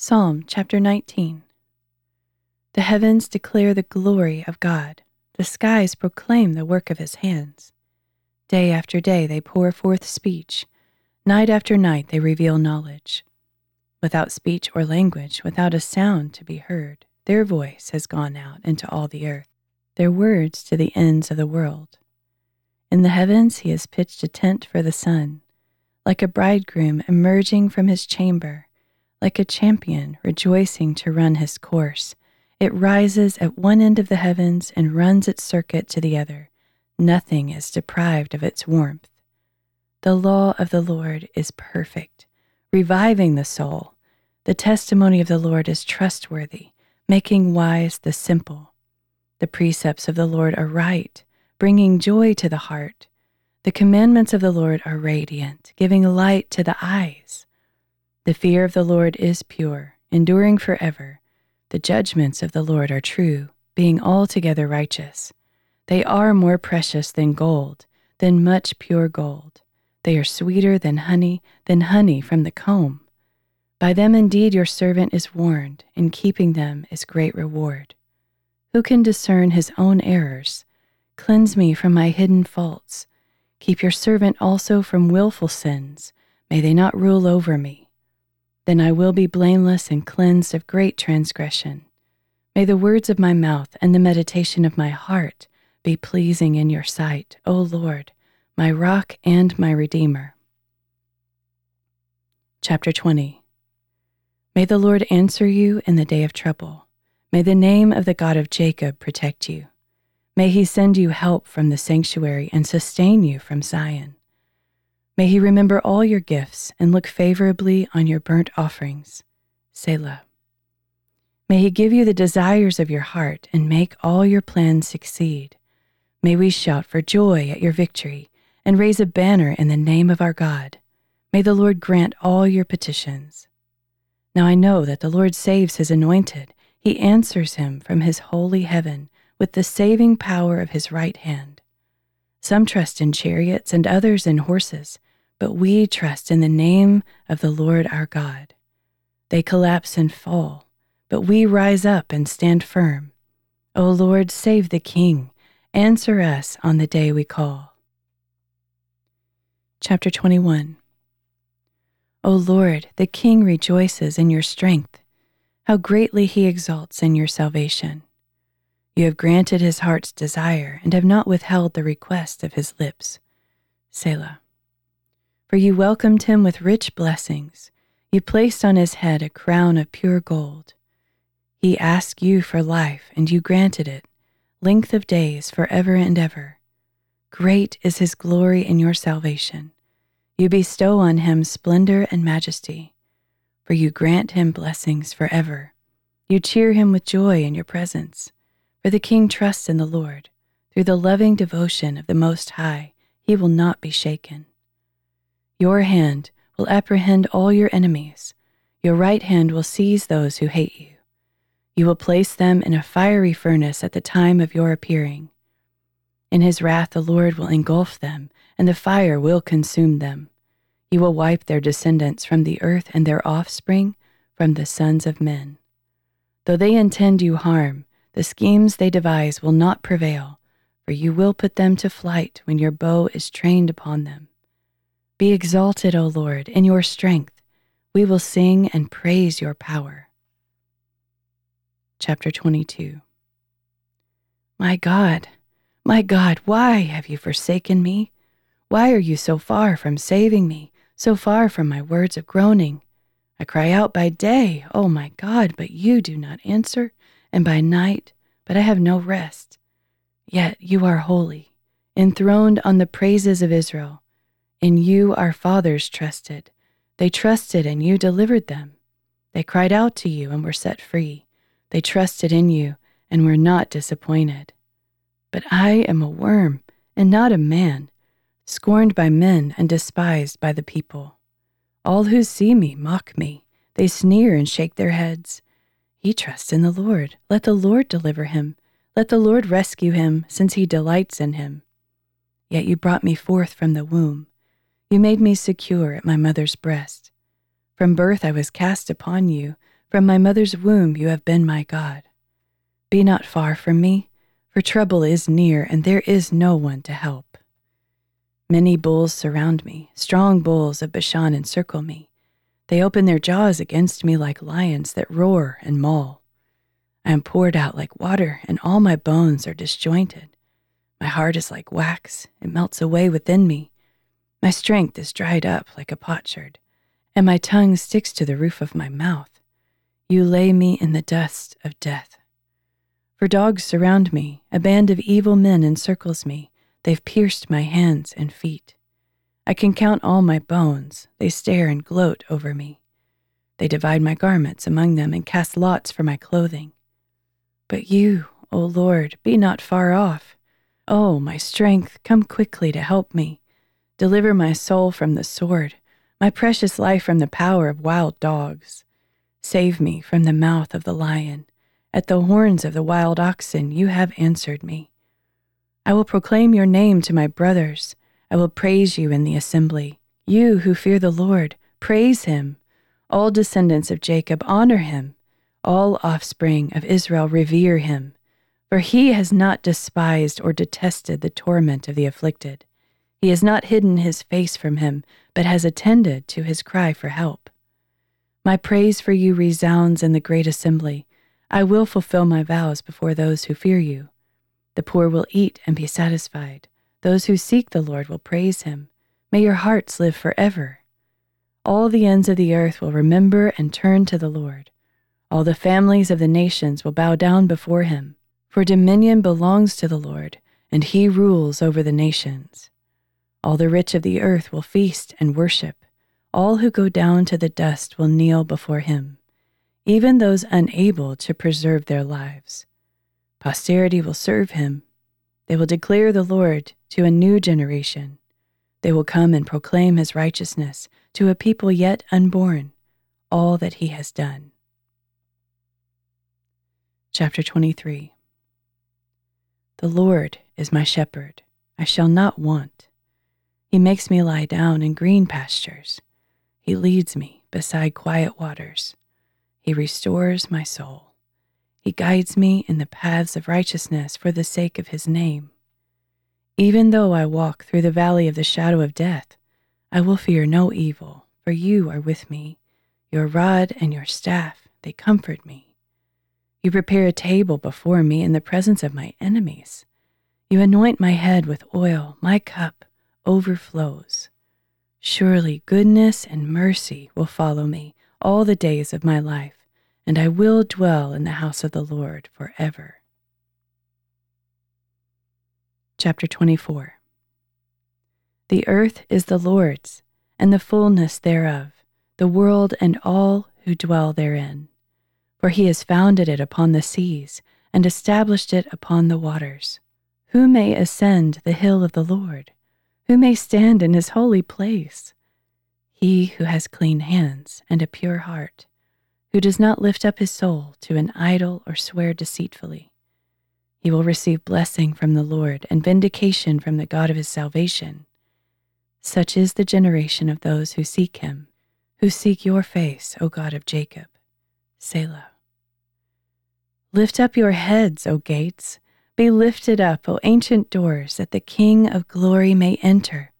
Psalm chapter 19 The heavens declare the glory of God, the skies proclaim the work of his hands. Day after day they pour forth speech, night after night they reveal knowledge. Without speech or language, without a sound to be heard, their voice has gone out into all the earth, their words to the ends of the world. In the heavens he has pitched a tent for the sun, like a bridegroom emerging from his chamber like a champion rejoicing to run his course. It rises at one end of the heavens and runs its circuit to the other. Nothing is deprived of its warmth. The law of the Lord is perfect, reviving the soul. The testimony of the Lord is trustworthy, making wise the simple. The precepts of the Lord are right, bringing joy to the heart. The commandments of the Lord are radiant, giving light to the eyes. The fear of the Lord is pure, enduring forever. The judgments of the Lord are true, being altogether righteous. They are more precious than gold, than much pure gold. They are sweeter than honey, than honey from the comb. By them indeed your servant is warned, in keeping them is great reward. Who can discern his own errors? Cleanse me from my hidden faults. Keep your servant also from wilful sins. May they not rule over me. Then I will be blameless and cleansed of great transgression. May the words of my mouth and the meditation of my heart be pleasing in your sight, O Lord, my rock and my redeemer. Chapter 20 May the Lord answer you in the day of trouble. May the name of the God of Jacob protect you. May he send you help from the sanctuary and sustain you from Zion. May he remember all your gifts and look favorably on your burnt offerings. Selah. May he give you the desires of your heart and make all your plans succeed. May we shout for joy at your victory and raise a banner in the name of our God. May the Lord grant all your petitions. Now I know that the Lord saves his anointed. He answers him from his holy heaven with the saving power of his right hand. Some trust in chariots and others in horses but we trust in the name of the Lord our God. They collapse and fall, but we rise up and stand firm. O Lord, save the King. Answer us on the day we call. Chapter 21 O Lord, the King rejoices in your strength. How greatly he exalts in your salvation. You have granted his heart's desire and have not withheld the request of his lips. Selah for you welcomed him with rich blessings. You placed on his head a crown of pure gold. He asked you for life, and you granted it, length of days forever and ever. Great is his glory in your salvation. You bestow on him splendor and majesty, for you grant him blessings forever. You cheer him with joy in your presence, for the king trusts in the Lord. Through the loving devotion of the Most High, he will not be shaken. Your hand will apprehend all your enemies. Your right hand will seize those who hate you. You will place them in a fiery furnace at the time of your appearing. In his wrath, the Lord will engulf them, and the fire will consume them. He will wipe their descendants from the earth and their offspring from the sons of men. Though they intend you harm, the schemes they devise will not prevail, for you will put them to flight when your bow is trained upon them. Be exalted, O Lord, in your strength. We will sing and praise your power. Chapter 22 My God, my God, why have you forsaken me? Why are you so far from saving me, so far from my words of groaning? I cry out by day, O my God, but you do not answer, and by night, but I have no rest. Yet you are holy, enthroned on the praises of Israel. In you our fathers trusted. They trusted and you delivered them. They cried out to you and were set free. They trusted in you and were not disappointed. But I am a worm and not a man, scorned by men and despised by the people. All who see me mock me. They sneer and shake their heads. He trusts in the Lord. Let the Lord deliver him. Let the Lord rescue him, since he delights in him. Yet you brought me forth from the womb. You made me secure at my mother's breast. From birth I was cast upon you, From my mother's womb you have been my God. Be not far from me, for trouble is near, and there is no one to help. Many bulls surround me, strong bulls of Bashan encircle me. They open their jaws against me like lions that roar and maul. I am poured out like water, and all my bones are disjointed. My heart is like wax, it melts away within me. My strength is dried up like a potsherd, and my tongue sticks to the roof of my mouth. You lay me in the dust of death. For dogs surround me, a band of evil men encircles me. They've pierced my hands and feet. I can count all my bones. They stare and gloat over me. They divide my garments among them and cast lots for my clothing. But you, O Lord, be not far off. O my strength, come quickly to help me. Deliver my soul from the sword, my precious life from the power of wild dogs. Save me from the mouth of the lion. At the horns of the wild oxen you have answered me. I will proclaim your name to my brothers. I will praise you in the assembly. You who fear the Lord, praise him. All descendants of Jacob honor him. All offspring of Israel revere him. For he has not despised or detested the torment of the afflicted. He has not hidden his face from him, but has attended to his cry for help. My praise for you resounds in the great assembly. I will fulfill my vows before those who fear you. The poor will eat and be satisfied. Those who seek the Lord will praise him. May your hearts live forever. All the ends of the earth will remember and turn to the Lord. All the families of the nations will bow down before him. For dominion belongs to the Lord, and he rules over the nations. All the rich of the earth will feast and worship. All who go down to the dust will kneel before him, even those unable to preserve their lives. Posterity will serve him they will declare the Lord to a new generation. They will come and proclaim his righteousness to a people yet unborn, all that he has done. Chapter 23 The Lord is my shepherd, I shall not want. He makes me lie down in green pastures. He leads me beside quiet waters. He restores my soul. He guides me in the paths of righteousness for the sake of his name. Even though I walk through the valley of the shadow of death, I will fear no evil, for you are with me. Your rod and your staff, they comfort me. You prepare a table before me in the presence of my enemies. You anoint my head with oil, my cup overflows. Surely goodness and mercy will follow me all the days of my life and I will dwell in the house of the Lord forever. Chapter 24 The earth is the Lord's, and the fullness thereof, the world and all who dwell therein. For he has founded it upon the seas, and established it upon the waters. Who may ascend the hill of the Lord? Who may stand in his holy place? He who has clean hands and a pure heart who does not lift up his soul to an idol or swear deceitfully. He will receive blessing from the Lord and vindication from the God of his salvation. Such is the generation of those who seek him, who seek your face, O God of Jacob. Selah. Lift up your heads, O gates. Be lifted up, O ancient doors, that the King of glory may enter.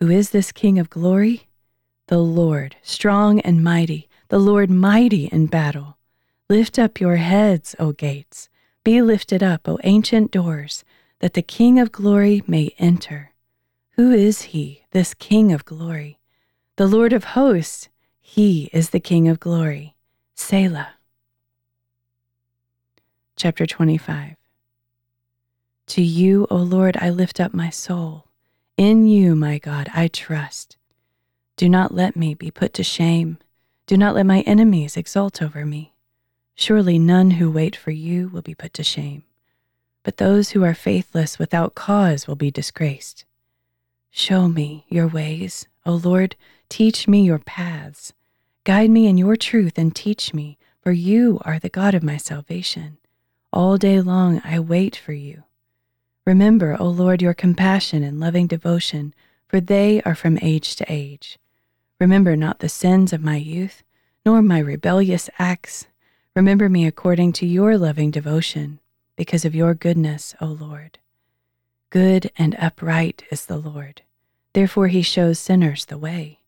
Who is this King of glory? The Lord, strong and mighty the Lord mighty in battle. Lift up your heads, O gates. Be lifted up, O ancient doors, that the King of glory may enter. Who is he, this King of glory? The Lord of hosts, he is the King of glory. Selah. Chapter 25 To you, O Lord, I lift up my soul. In you, my God, I trust. Do not let me be put to shame. Do not let my enemies exult over me. Surely none who wait for you will be put to shame, but those who are faithless without cause will be disgraced. Show me your ways, O Lord, teach me your paths. Guide me in your truth and teach me, for you are the God of my salvation. All day long I wait for you. Remember, O Lord, your compassion and loving devotion, for they are from age to age. Remember not the sins of my youth, nor my rebellious acts. Remember me according to your loving devotion, because of your goodness, O Lord. Good and upright is the Lord. Therefore he shows sinners the way.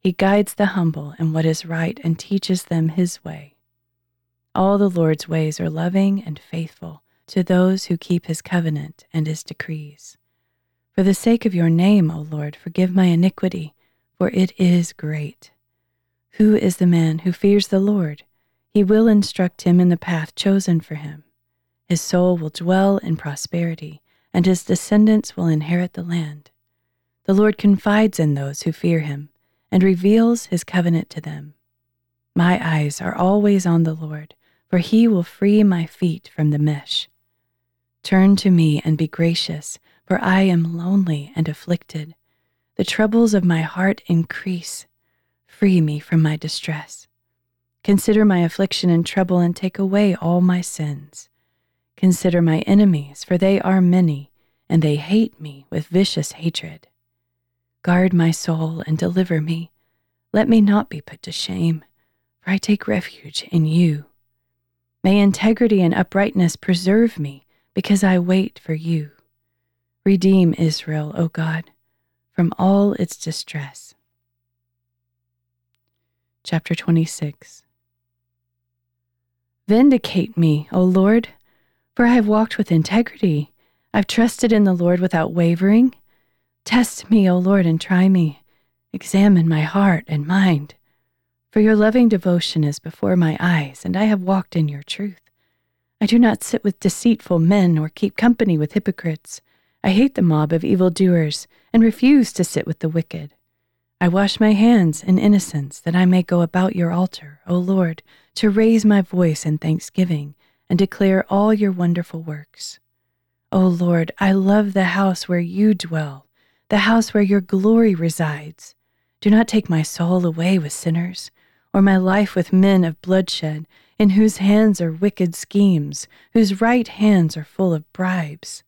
He guides the humble in what is right and teaches them his way. All the Lord's ways are loving and faithful to those who keep his covenant and his decrees. For the sake of your name, O Lord, forgive my iniquity, for it is great. Who is the man who fears the Lord? He will instruct him in the path chosen for him. His soul will dwell in prosperity, and his descendants will inherit the land. The Lord confides in those who fear him and reveals his covenant to them. My eyes are always on the Lord, for he will free my feet from the mesh. Turn to me and be gracious, for I am lonely and afflicted. The troubles of my heart increase. Free me from my distress. Consider my affliction and trouble and take away all my sins. Consider my enemies, for they are many, and they hate me with vicious hatred. Guard my soul and deliver me. Let me not be put to shame, for I take refuge in you. May integrity and uprightness preserve me, because I wait for you. Redeem Israel, O God, from all its distress. Chapter 26 Vindicate me, O Lord, for I have walked with integrity. I've trusted in the Lord without wavering. Test me, O Lord, and try me. Examine my heart and mind. For your loving devotion is before my eyes, and I have walked in your truth. I do not sit with deceitful men or keep company with hypocrites. I hate the mob of evildoers and refuse to sit with the wicked. I wash my hands in innocence that I may go about your altar, O Lord, to raise my voice in thanksgiving and declare all your wonderful works. O Lord, I love the house where you dwell, the house where your glory resides. Do not take my soul away with sinners, or my life with men of bloodshed, in whose hands are wicked schemes, whose right hands are full of bribes.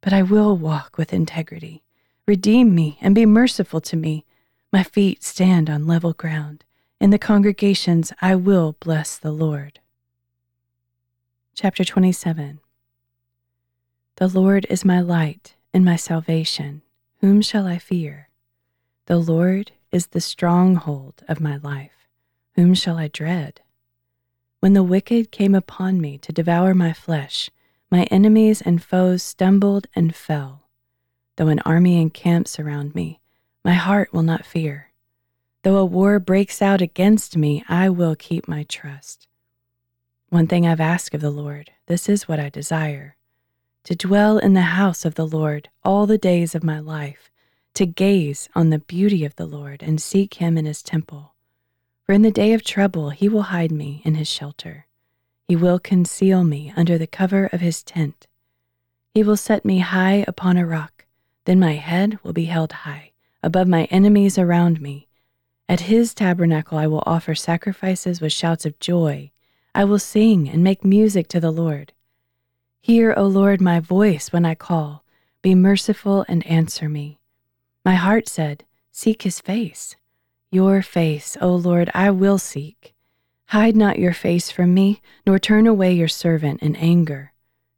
But I will walk with integrity. Redeem me and be merciful to me my feet stand on level ground. In the congregations, I will bless the Lord. Chapter 27 The Lord is my light and my salvation. Whom shall I fear? The Lord is the stronghold of my life. Whom shall I dread? When the wicked came upon me to devour my flesh, my enemies and foes stumbled and fell. Though an army encamps around me, my heart will not fear. Though a war breaks out against me, I will keep my trust. One thing I've asked of the Lord, this is what I desire to dwell in the house of the Lord all the days of my life, to gaze on the beauty of the Lord and seek him in his temple. For in the day of trouble he will hide me in his shelter. He will conceal me under the cover of his tent. He will set me high upon a rock, then my head will be held high above my enemies around me. At his tabernacle I will offer sacrifices with shouts of joy. I will sing and make music to the Lord. Hear, O Lord, my voice when I call. Be merciful and answer me. My heart said, Seek his face. Your face, O Lord, I will seek. Hide not your face from me, nor turn away your servant in anger.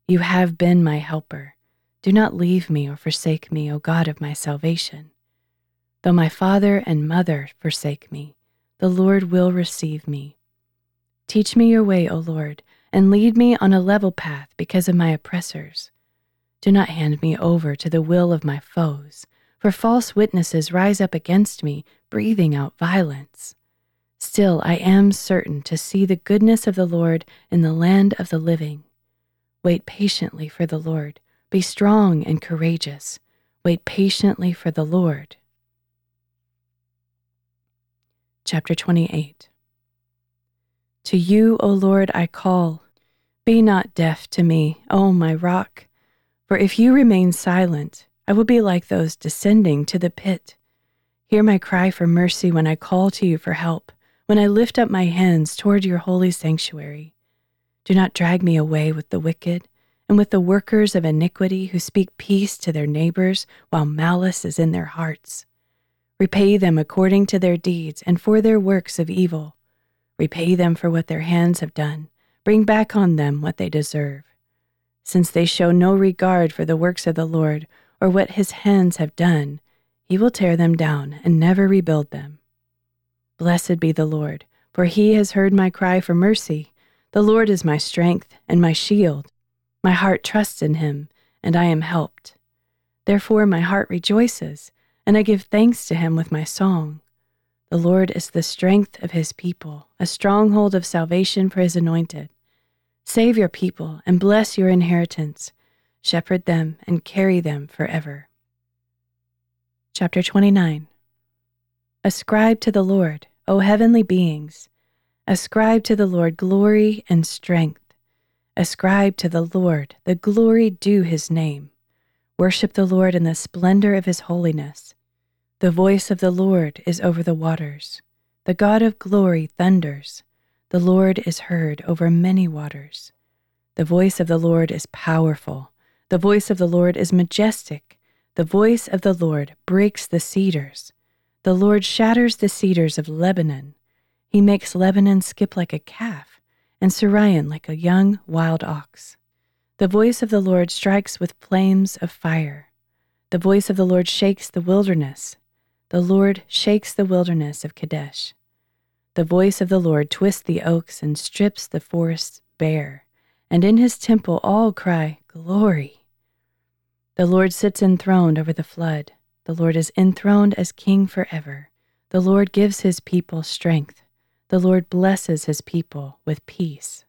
You have been my helper. Do not leave me or forsake me, O God of my salvation. Though my father and mother forsake me, the Lord will receive me. Teach me your way, O Lord, and lead me on a level path because of my oppressors. Do not hand me over to the will of my foes, for false witnesses rise up against me, breathing out violence. Still, I am certain to see the goodness of the Lord in the land of the living. Wait patiently for the Lord. Be strong and courageous. Wait patiently for the Lord. Chapter 28 To you, O Lord, I call. Be not deaf to me, O my rock. For if you remain silent, I will be like those descending to the pit. Hear my cry for mercy when I call to you for help, when I lift up my hands toward your holy sanctuary. Do not drag me away with the wicked and with the workers of iniquity who speak peace to their neighbors while malice is in their hearts. Repay them according to their deeds and for their works of evil. Repay them for what their hands have done. Bring back on them what they deserve. Since they show no regard for the works of the Lord or what his hands have done, he will tear them down and never rebuild them. Blessed be the Lord, for he has heard my cry for mercy. The Lord is my strength and my shield. My heart trusts in him, and I am helped. Therefore my heart rejoices, and I give thanks to him with my song. The Lord is the strength of his people, a stronghold of salvation for his anointed. Save your people and bless your inheritance. Shepherd them and carry them forever. Chapter 29 Ascribe to the Lord, O heavenly beings. Ascribe to the Lord glory and strength. Ascribe to the Lord the glory due his name. Worship the Lord in the splendor of his holiness. The voice of the Lord is over the waters. The God of glory thunders. The Lord is heard over many waters. The voice of the Lord is powerful. The voice of the Lord is majestic. The voice of the Lord breaks the cedars. The Lord shatters the cedars of Lebanon. He makes Lebanon skip like a calf, and Sirion like a young wild ox. The voice of the Lord strikes with flames of fire. The voice of the Lord shakes the wilderness. The Lord shakes the wilderness of Kadesh. The voice of the Lord twists the oaks and strips the forests bare, and in his temple all cry, Glory. The Lord sits enthroned over the flood. The Lord is enthroned as king forever. The Lord gives his people strength. The Lord blesses his people with peace.